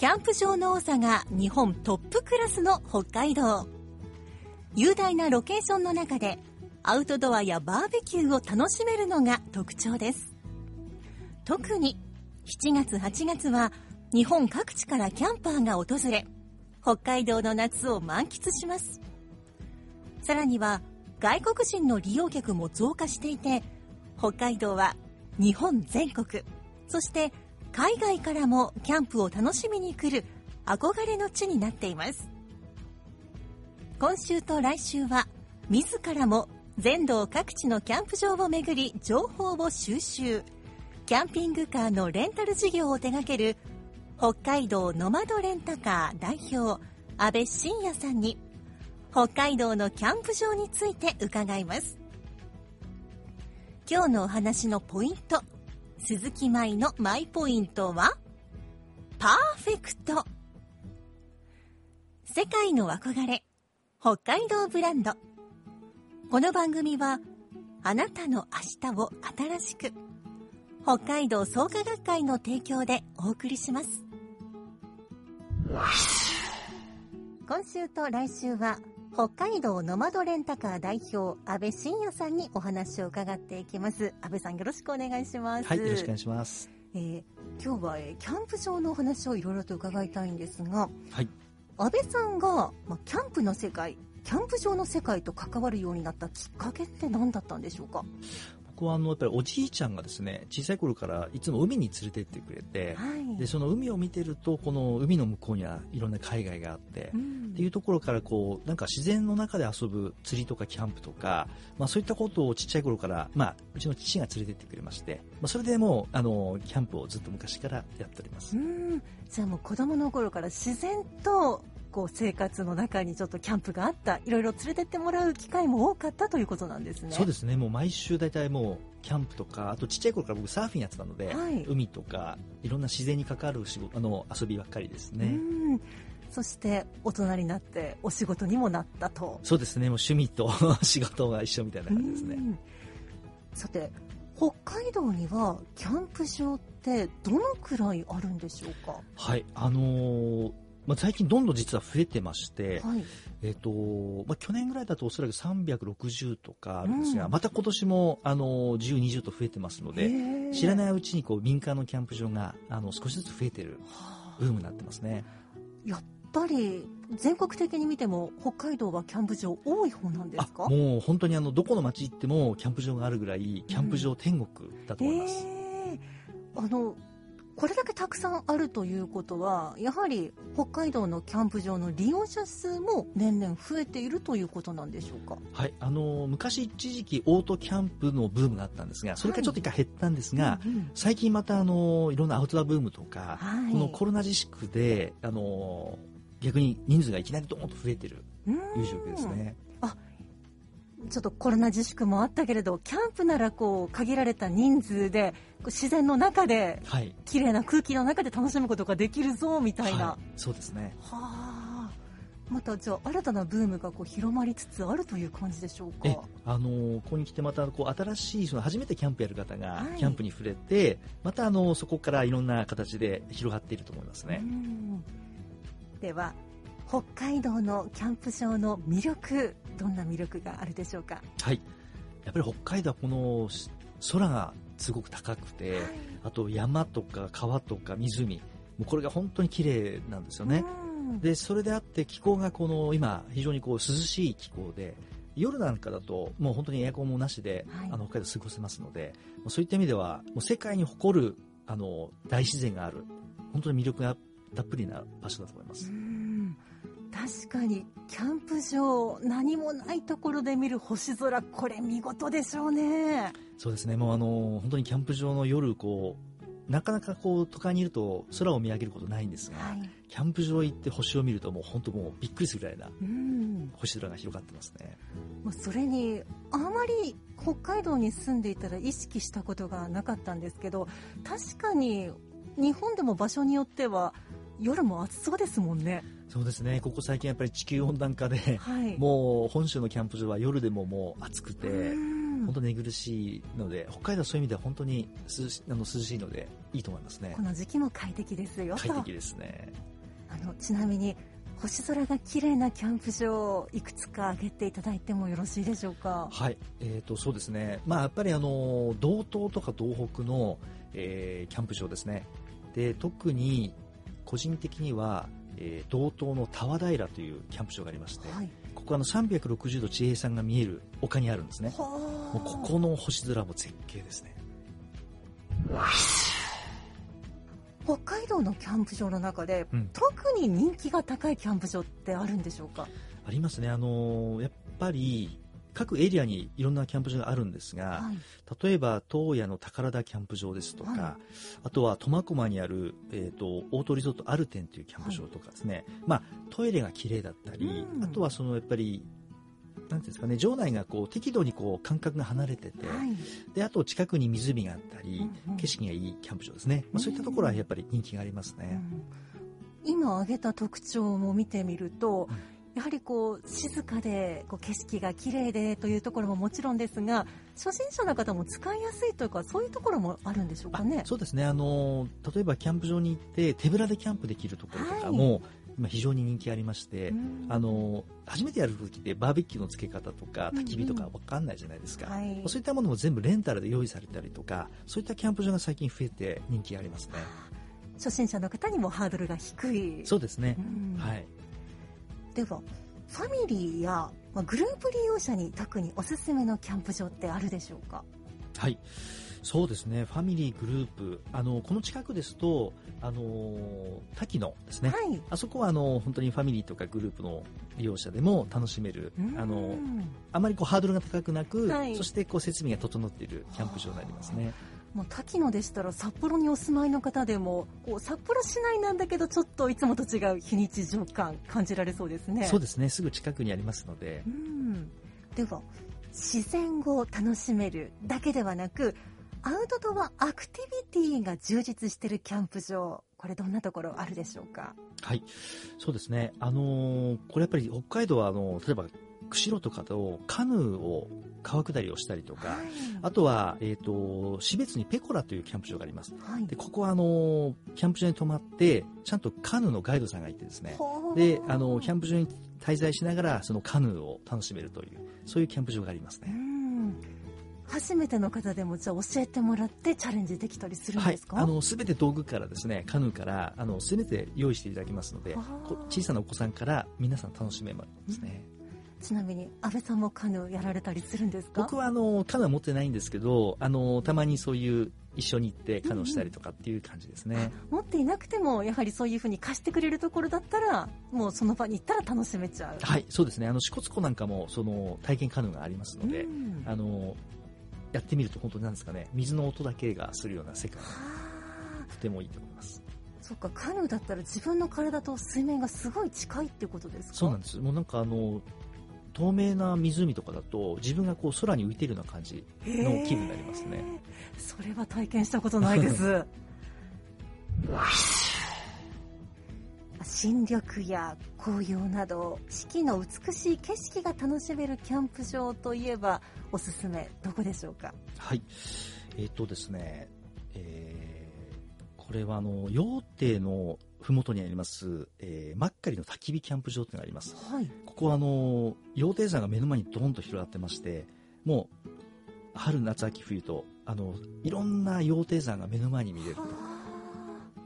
キャンプ場の多さが日本トップクラスの北海道。雄大なロケーションの中でアウトドアやバーベキューを楽しめるのが特徴です。特に7月8月は日本各地からキャンパーが訪れ、北海道の夏を満喫します。さらには外国人の利用客も増加していて、北海道は日本全国、そして海外からもキャンプを楽しみに来る憧れの地になっています。今週と来週は自らも全道各地のキャンプ場をめぐり情報を収集キャンピングカーのレンタル事業を手掛ける北海道ノマドレンタカー代表安倍晋也さんに北海道のキャンプ場について伺います今日のお話のポイント鈴木舞のマイポイントは？パーフェクト。世界の憧れ北海道ブランド。この番組はあなたの明日を新しく北海道創価学会の提供でお送りします。今週と来週は北海道ノマドレンタカー代表安倍晋也さんにお話を伺っていきます安倍さんよろしくお願いしますはい、よろしくお願いします。えー今日は、えーキャンプ場のお話をいろいろと伺いたいんですがはい。安倍さんが、まあ、キャンプの世界キャンプ場の世界と関わるようになったきっかけって何だったんでしょうか？僕はあの、やっぱりおじいちゃんがですね、小さい頃からいつも海に連れてってくれて、はい。で、その海を見てると、この海の向こうにはいろんな海外があって、うん。っていうところからこう、なんか自然の中で遊ぶ釣りとかキャンプとか、まあそういったことをちっちゃい頃から、まあうちの父が連れてってくれまして、まあそれでもう、あの、キャンプをずっと昔からやっております。うん。じゃあもう子供の頃から自然とこう生活の中にちょっとキャンプがあったいろいろ連れてってもらう機会も多かったということなんですね。そうですね、もう毎週大体もう、キャンプとか、あとちっちゃい頃から僕サーフィンやってたので、はい。海とか、いろんな自然に関わる仕事、あの、遊びばっかりですうね。ん。そして大人になってお仕事にもなったと。そうですね、もう趣味と 仕事が一緒みたいな感じですね。うん。さて北海道にはキャンプ場ってどのくらいあるんでしょうか？はい、あのーまあ、最近どんどん実は増えてまして、はい。えっ、と、まあ、去年ぐらいだとおそらく360とかあるんですが、うん。また今年も、あのー10、20と増えてますので、知らいないうちにこう民間のキャンプ場が、あの、少しずつ増えてるブームになってますね。やっぱり全国的に見ても北海道はキャンプ場多い方なんですか？あもう本当にあの、どこの町行ってもキャンプ場があるぐらい、キャンプ場天国だと思います。え。ーあのこれだけたくさんあるということはやはり北海道のキャンプ場の利用者数も年々増えているということなんでしょうか？はい、あのー昔一時期オートキャンプのブームがあったんですが、それからちょっと一回減ったんですが、うん最近またあのいろんなアウトドアブームとか、はい。このコロナ自粛であの逆に人数がいきなりドーンと増えてるいう状況ですね。ちょっとコロナ自粛もあったけれどキャンプならこう限られた人数で自然の中ではい。綺麗な空気の中で楽しむことができるぞみたいな、はい、そうですね。はあまたじゃあ新たなブームがこう広まりつつあるという感じでしょうえかあのここに来てまたこう新しいその初めてキャンプやる方がはいキャンプに触れて、またあのそこからいろんな形で広がっていると思いますね。うんでは北海道のキャンプ場の魅力どんな魅力があるでしょうか、はい。やっぱり北海道はこのし空がすごく高くて、あと山とか川とか湖、もうこれが本当に綺麗なんですよね。うんで、それであって気候がこの今非常にこう涼しい気候で、夜なんかだともう本当にエアコンもなしで、はいあの北海道過ごせますので、そういった意味ではもう世界に誇るあの大自然がある、本当に魅力がたっぷりな場所だと思います。うん確かにキャンプ場何もないところで見る星空これ見事でしょうね。そうですね、もうあの本当にキャンプ場の夜こうなかなかこう都会にいると空を見上げることないんですが、はい。キャンプ場行って星を見るともう本当もうびっくりするぐらいなうん。星空が広がってますね。もうそれにあまり北海道に住んでいたら意識したことがなかったんですけど確かに日本でも場所によっては夜も暑そうですもんねそうですね、ここ最近やっぱり地球温暖化で、はい。もう本州のキャンプ場は夜でももう暑くて、うん。本当寝苦しいので、北海道はそういう意味では本当に涼しあの涼しいのでいいと思いますね。こ。の時期も快適ですよと。快適ですね。あのちなみに星空が綺麗なキャンプ場いくつか挙げていただいてもよろしいでしょうか？はい、えー、とそうですね、まあ、やっぱりあの道東とか東北の、えーキャンプ場ですね、で特に個人的には、えー道東の田和平というキャンプ場がありまして、はい。ここはあの360度地平線が見える丘にあるんですね、はあもうここの星空も絶景ですね。北海道のキャンプ場の中で、うん。特に人気が高いキャンプ場ってあるんでしょうか？ありますね、あのーやっぱり各エリアにいろんなキャンプ場があるんですが、はい。例えば東野の宝田キャンプ場ですとか、はあとは苫小牧にある、えー、とオートリゾートアルテンというキャンプ場とかですね、まあ、トイレが綺麗だったり、うん。あとはそのやっぱりなんですかね場内がこう適度にこう間隔が離れてて、はい。であと近くに湖があったり、うんうん。景色がいいキャンプ場ですね、まあ、そういったところはやっぱり人気がありますね。うん。今挙げた特徴も見てみると、うんやはりこう静かでこう景色が綺麗でというところももちろんですが初心者の方も使いやすいというかそういうところもあるんでしょうかね？あそうですね。あの例えばキャンプ場に行って手ぶらでキャンプできるところとかも、今非常に人気ありまして、うん。あの初めてやる時ってバーベキューの付け方とかうんうん。焚き火とか分かんないじゃないですか、はい。そういったものも全部レンタルで用意されたりとかそういったキャンプ場が最近増えて人気がありますね。初心者の方にもハードルが低い。そうですね。う、ん。はいではファミリーや、まあ、グループ利用者に特におすすめのキャンプ場ってあるでしょうか？はい。そうですね。ファミリーグループ。あのこの近くですとあの滝野ですね、はい。あそこはあの本当にファミリーとかグループの利用者でも楽しめるうん。あのあまりこうハードルが高くなく、はい。そしてこう設備が整っているキャンプ場になりますね。もう滝野でしたら札幌にお住まいの方でもこう札幌市内なんだけどちょっといつもと違う非日常感感じられそうですね。そうですね、すぐ近くにありますので。う、ん。では自然を楽しめるだけではなくアウトドアアクティビティが充実しているキャンプ場これどんなところあるでしょうか？はい、そうですね、あのーこれやっぱり北海道はあの例えば釧路とかとカヌーを川下りをしたりとか、あとは、えー、と標津にペコラというキャンプ場があります。はい。でここはあのーキャンプ場に泊まってちゃんとカヌーのガイドさんがいてですね。であのキャンプ場に滞在しながらそのカヌーを楽しめるというそういうキャンプ場がありますうね。ん。初めての方でもじゃあ教えてもらってチャレンジできたりするんはいです、か、あの全て道具からですねカヌーからあの全て用意していただきますので小さなお子さんから皆さん楽しめますね、ちなみに安倍さんもカヌーやられたりするんですか？僕はあのカヌーは持ってないんですけどあのたまにそういう一緒に行ってカヌーしたりとかっていう感じですね、持っていなくてもやはりそういうふうに貸してくれるところだったらもうその場に行ったら楽しめちゃう。はいそうですね。あの支笏湖なんかもその体験カヌーがありますので、うん。あのやってみると本当になんですかね水の音だけがするような世界とてもいいと思います。そっかカヌーだったら自分の体と水面がすごい近いってことですか？そうなんです。もうなんかあの透明な湖とかだと自分がこう空に浮いているような感じの気分になりますね。それは体験したことないです。新緑や紅葉など四季の美しい景色が楽しめるキャンプ場といえばおすすめどこでしょうか？はい。えっ、とですね、えーこれはあの、羊蹄のふもとにあります、えー、マッカリの焚き火キャンプ場っていうのがあります。はいここはあの、羊蹄山が目の前にドーンと広がってまして、もう、春、夏、秋、冬と、あの、いろんな羊蹄山が目の前に見れると。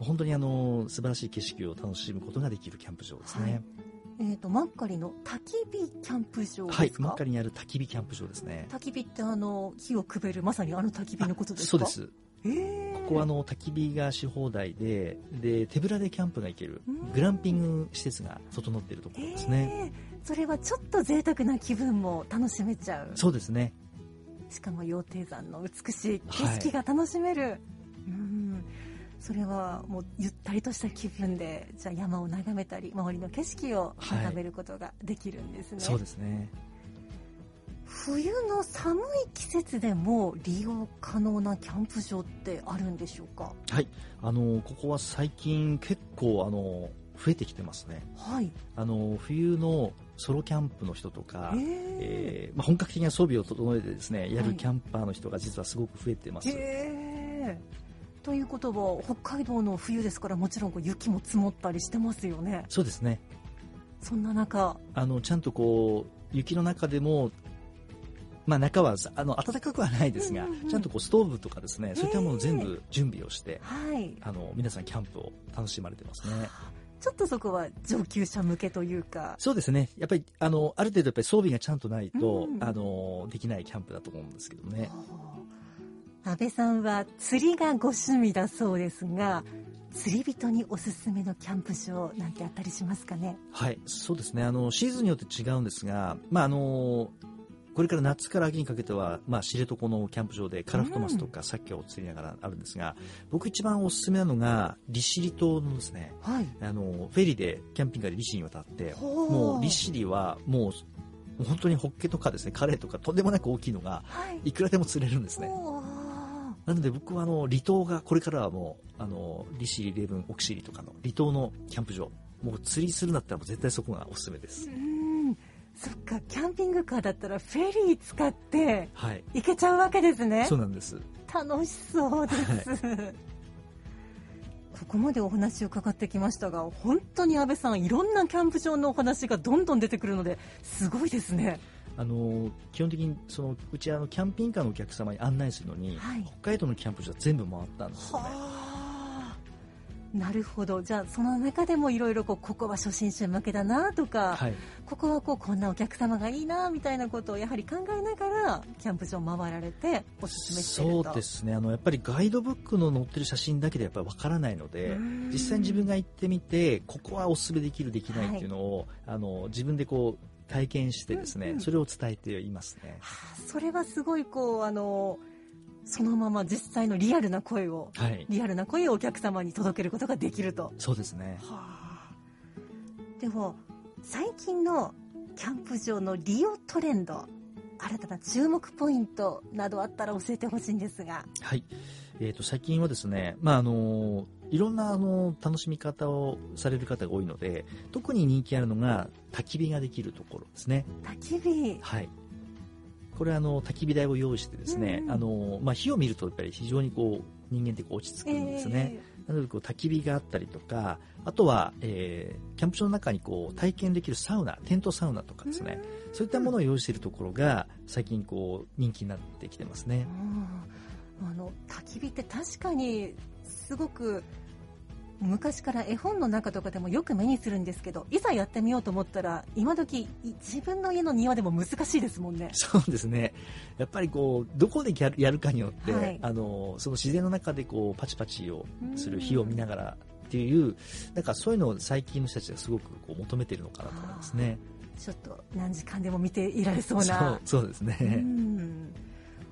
本当にあの素晴らしい景色を楽しむことができるキャンプ場ですね。えっ、と、マッカリの焚き火キャンプ場ですか？はい、真っ赤にある焚き火キャンプ場ですね。焚き火ってあの、火をくべる、まさにあの焚き火のことですか？そうで。す。えーここはあの焚き火がし放題で、で手ぶらでキャンプが行けるうんグランピング施設が整っているところですね。えーそれはちょっと贅沢な気分も楽しめちゃう。そうですね。しかも羊蹄山の美しい景色が楽しめる、うんそれはもうゆったりとした気分でじゃあ山を眺めたり周りの景色を眺めることができるんですね、そうですね。冬の寒い季節でも利用可能なキャンプ場ってあるんでしょうか？はい、あのここは最近結構あの増えてきてますね。はい。あの冬のソロキャンプの人とか、へえーまあ、本格的な装備を整えてですねやはい。るキャンパーの人が実はすごく増えてます。へえということは北海道の冬ですからもちろんこう雪も積もったりしてますよね。そうですね。そんな中。あのちゃんとこう雪の中でもまあ中はさあの暖かくはないですが、うんうんうんちゃんとこうストーブとかですね、そういったものを全部準備をして、はいあの皆さんキャンプを楽しまれてますね。ちょっとそこは上級者向けというかそうですね。やっぱりあのある程度やっぱり装備がちゃんとないと、うんあのできないキャンプだと思うんですけどね。安倍さんは釣りがご趣味だそうですが釣り人におすすめのキャンプ場なんてあったりしますかね？はい、そうですね。あのシーズンによって違うんですが、まああのこれから夏から秋にかけては、まあ、知床のキャンプ場でカラフトマスとかサッキャを釣りながらあるんですが、僕一番おすすめなのが利尻島のですねはい。あのフェリーでキャンピングカーで利尻に渡ってもう利尻はもう本当にホッケとかですねカレイとかとんでもなく大きいのがはい。いくらでも釣れるんですね。おーなので僕はあの離島がこれからはもうあの利尻レブン奥尻とかの離島のキャンプ場もう釣りするんだったらもう絶対そこがおすすめです。う、んそっかキャンピングカーだったらフェリー使ってはい。行けちゃうわけですね。そうなんです。楽しそうです、ここまでお話を伺ってきましたが本当に安倍さんいろんなキャンプ場のお話がどんどん出てくるのですごいですね。あの基本的にそのうちあのキャンピングカーのお客様に案内するのに、はい。北海道のキャンプ場全部回ったんですよね。はあなるほど。じゃあその中でもいろいろこうここは初心者向けだなとか、はい。ここはこうこんなお客様がいいなみたいなことをやはり考えながらキャンプ場回られておすすめそうですね。あのやっぱりガイドブックの載ってる写真だけでやっぱりわからないのでうん。実際に自分が行ってみてここはおすすめできるできないっていうのを、あの自分でこう体験してですね、うんうん。それを伝えていますね。はあそれはすごいこうあのそのまま実際のリアルな声をはいリアルな声をお客様に届けることができると。そうですねはあ、では最近のキャンプ場の利用トレンド新たな注目ポイントなどあったら教えてほしいんですが。はい、えー、と最近はですね、まああのいろんなあの楽しみ方をされる方が多いので特に人気あるのが焚き火ができるところですね焚き火。はいこれはあの焚き火台を用意してですね、うん。うんあのまあ、火を見るとやっぱり非常にこう人間ってこう落ち着くんですね、なのでこう焚き火があったりとかあとは、えーキャンプ場の中にこう体験できるサウナテントサウナとかですね、そういったものを用意しているところが最近こう人気になってきてますね。うんあの焚き火って確かにすごく昔から絵本の中とかでもよく目にするんですけどいざやってみようと思ったら今時い自分の家の庭でも難しいですもんね。そうですね。やっぱりこう、どこでやるやるかによって、はいあの、その自然の中でこう、パチパチをする火を見ながらっていう、なんかそういうのを最近の人たちがすごくこう求めているのかなと思いますね。ちょっと何時間でも見ていられそうな。そうですね、うん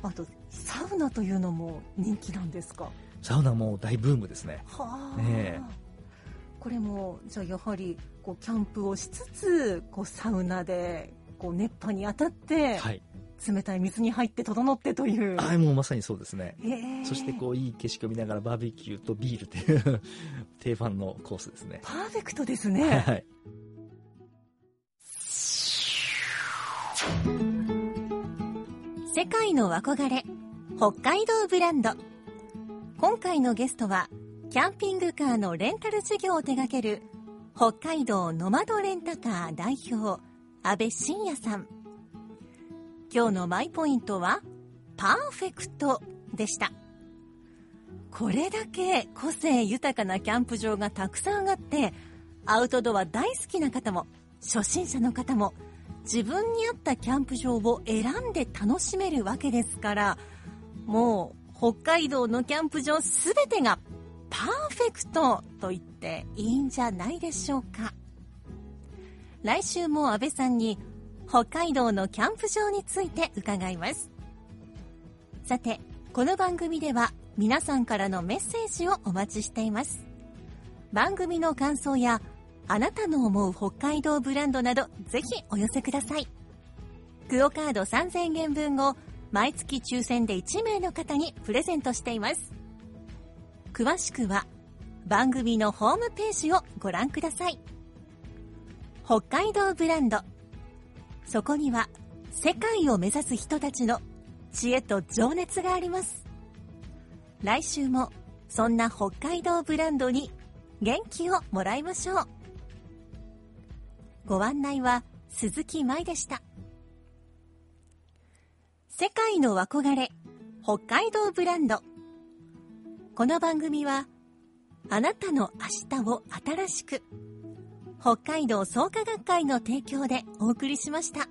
あとサウナというのも人気なんですか？サウナも大ブームですね。はあ、ねえこれもじゃあやはりこうキャンプをしつつこうサウナでこう熱波に当たって、はい。冷たい水に入って整ってという。あもうまさにそうですね。へえそしてこう、いい景色を見ながらバーベキューとビールっていう 定番のコースですね。パーフェクトですね。はい。世界の憧れ北海道ブランド今回のゲストはキャンピングカーのレンタル事業を手掛ける北海道ノマドレンタカー代表安倍晋也さん。今日のマイポイントはパーフェクトでした。これだけ個性豊かなキャンプ場がたくさんあってアウトドア大好きな方も初心者の方も自分に合ったキャンプ場を選んで楽しめるわけですからもう北海道のキャンプ場すべてがパーフェクトと言っていいんじゃないでしょうか。来週も安倍さんに北海道のキャンプ場について伺います。さてこの番組では皆さんからのメッセージをお待ちしています。番組の感想やあなたの思う北海道ブランドなどぜひお寄せください。クオカード3000円分を毎月抽選で1名の方にプレゼントしています。詳しくは番組のホームページをご覧ください。北海道ブランド。そこには世界を目指す人たちの知恵と情熱があります。来週もそんな北海道ブランドに元気をもらいましょう。ご案内は鈴木舞でした。世界の憧れ北海道ブランドこの番組はあなたの明日を新しく北海道創価学会の提供でお送りしました。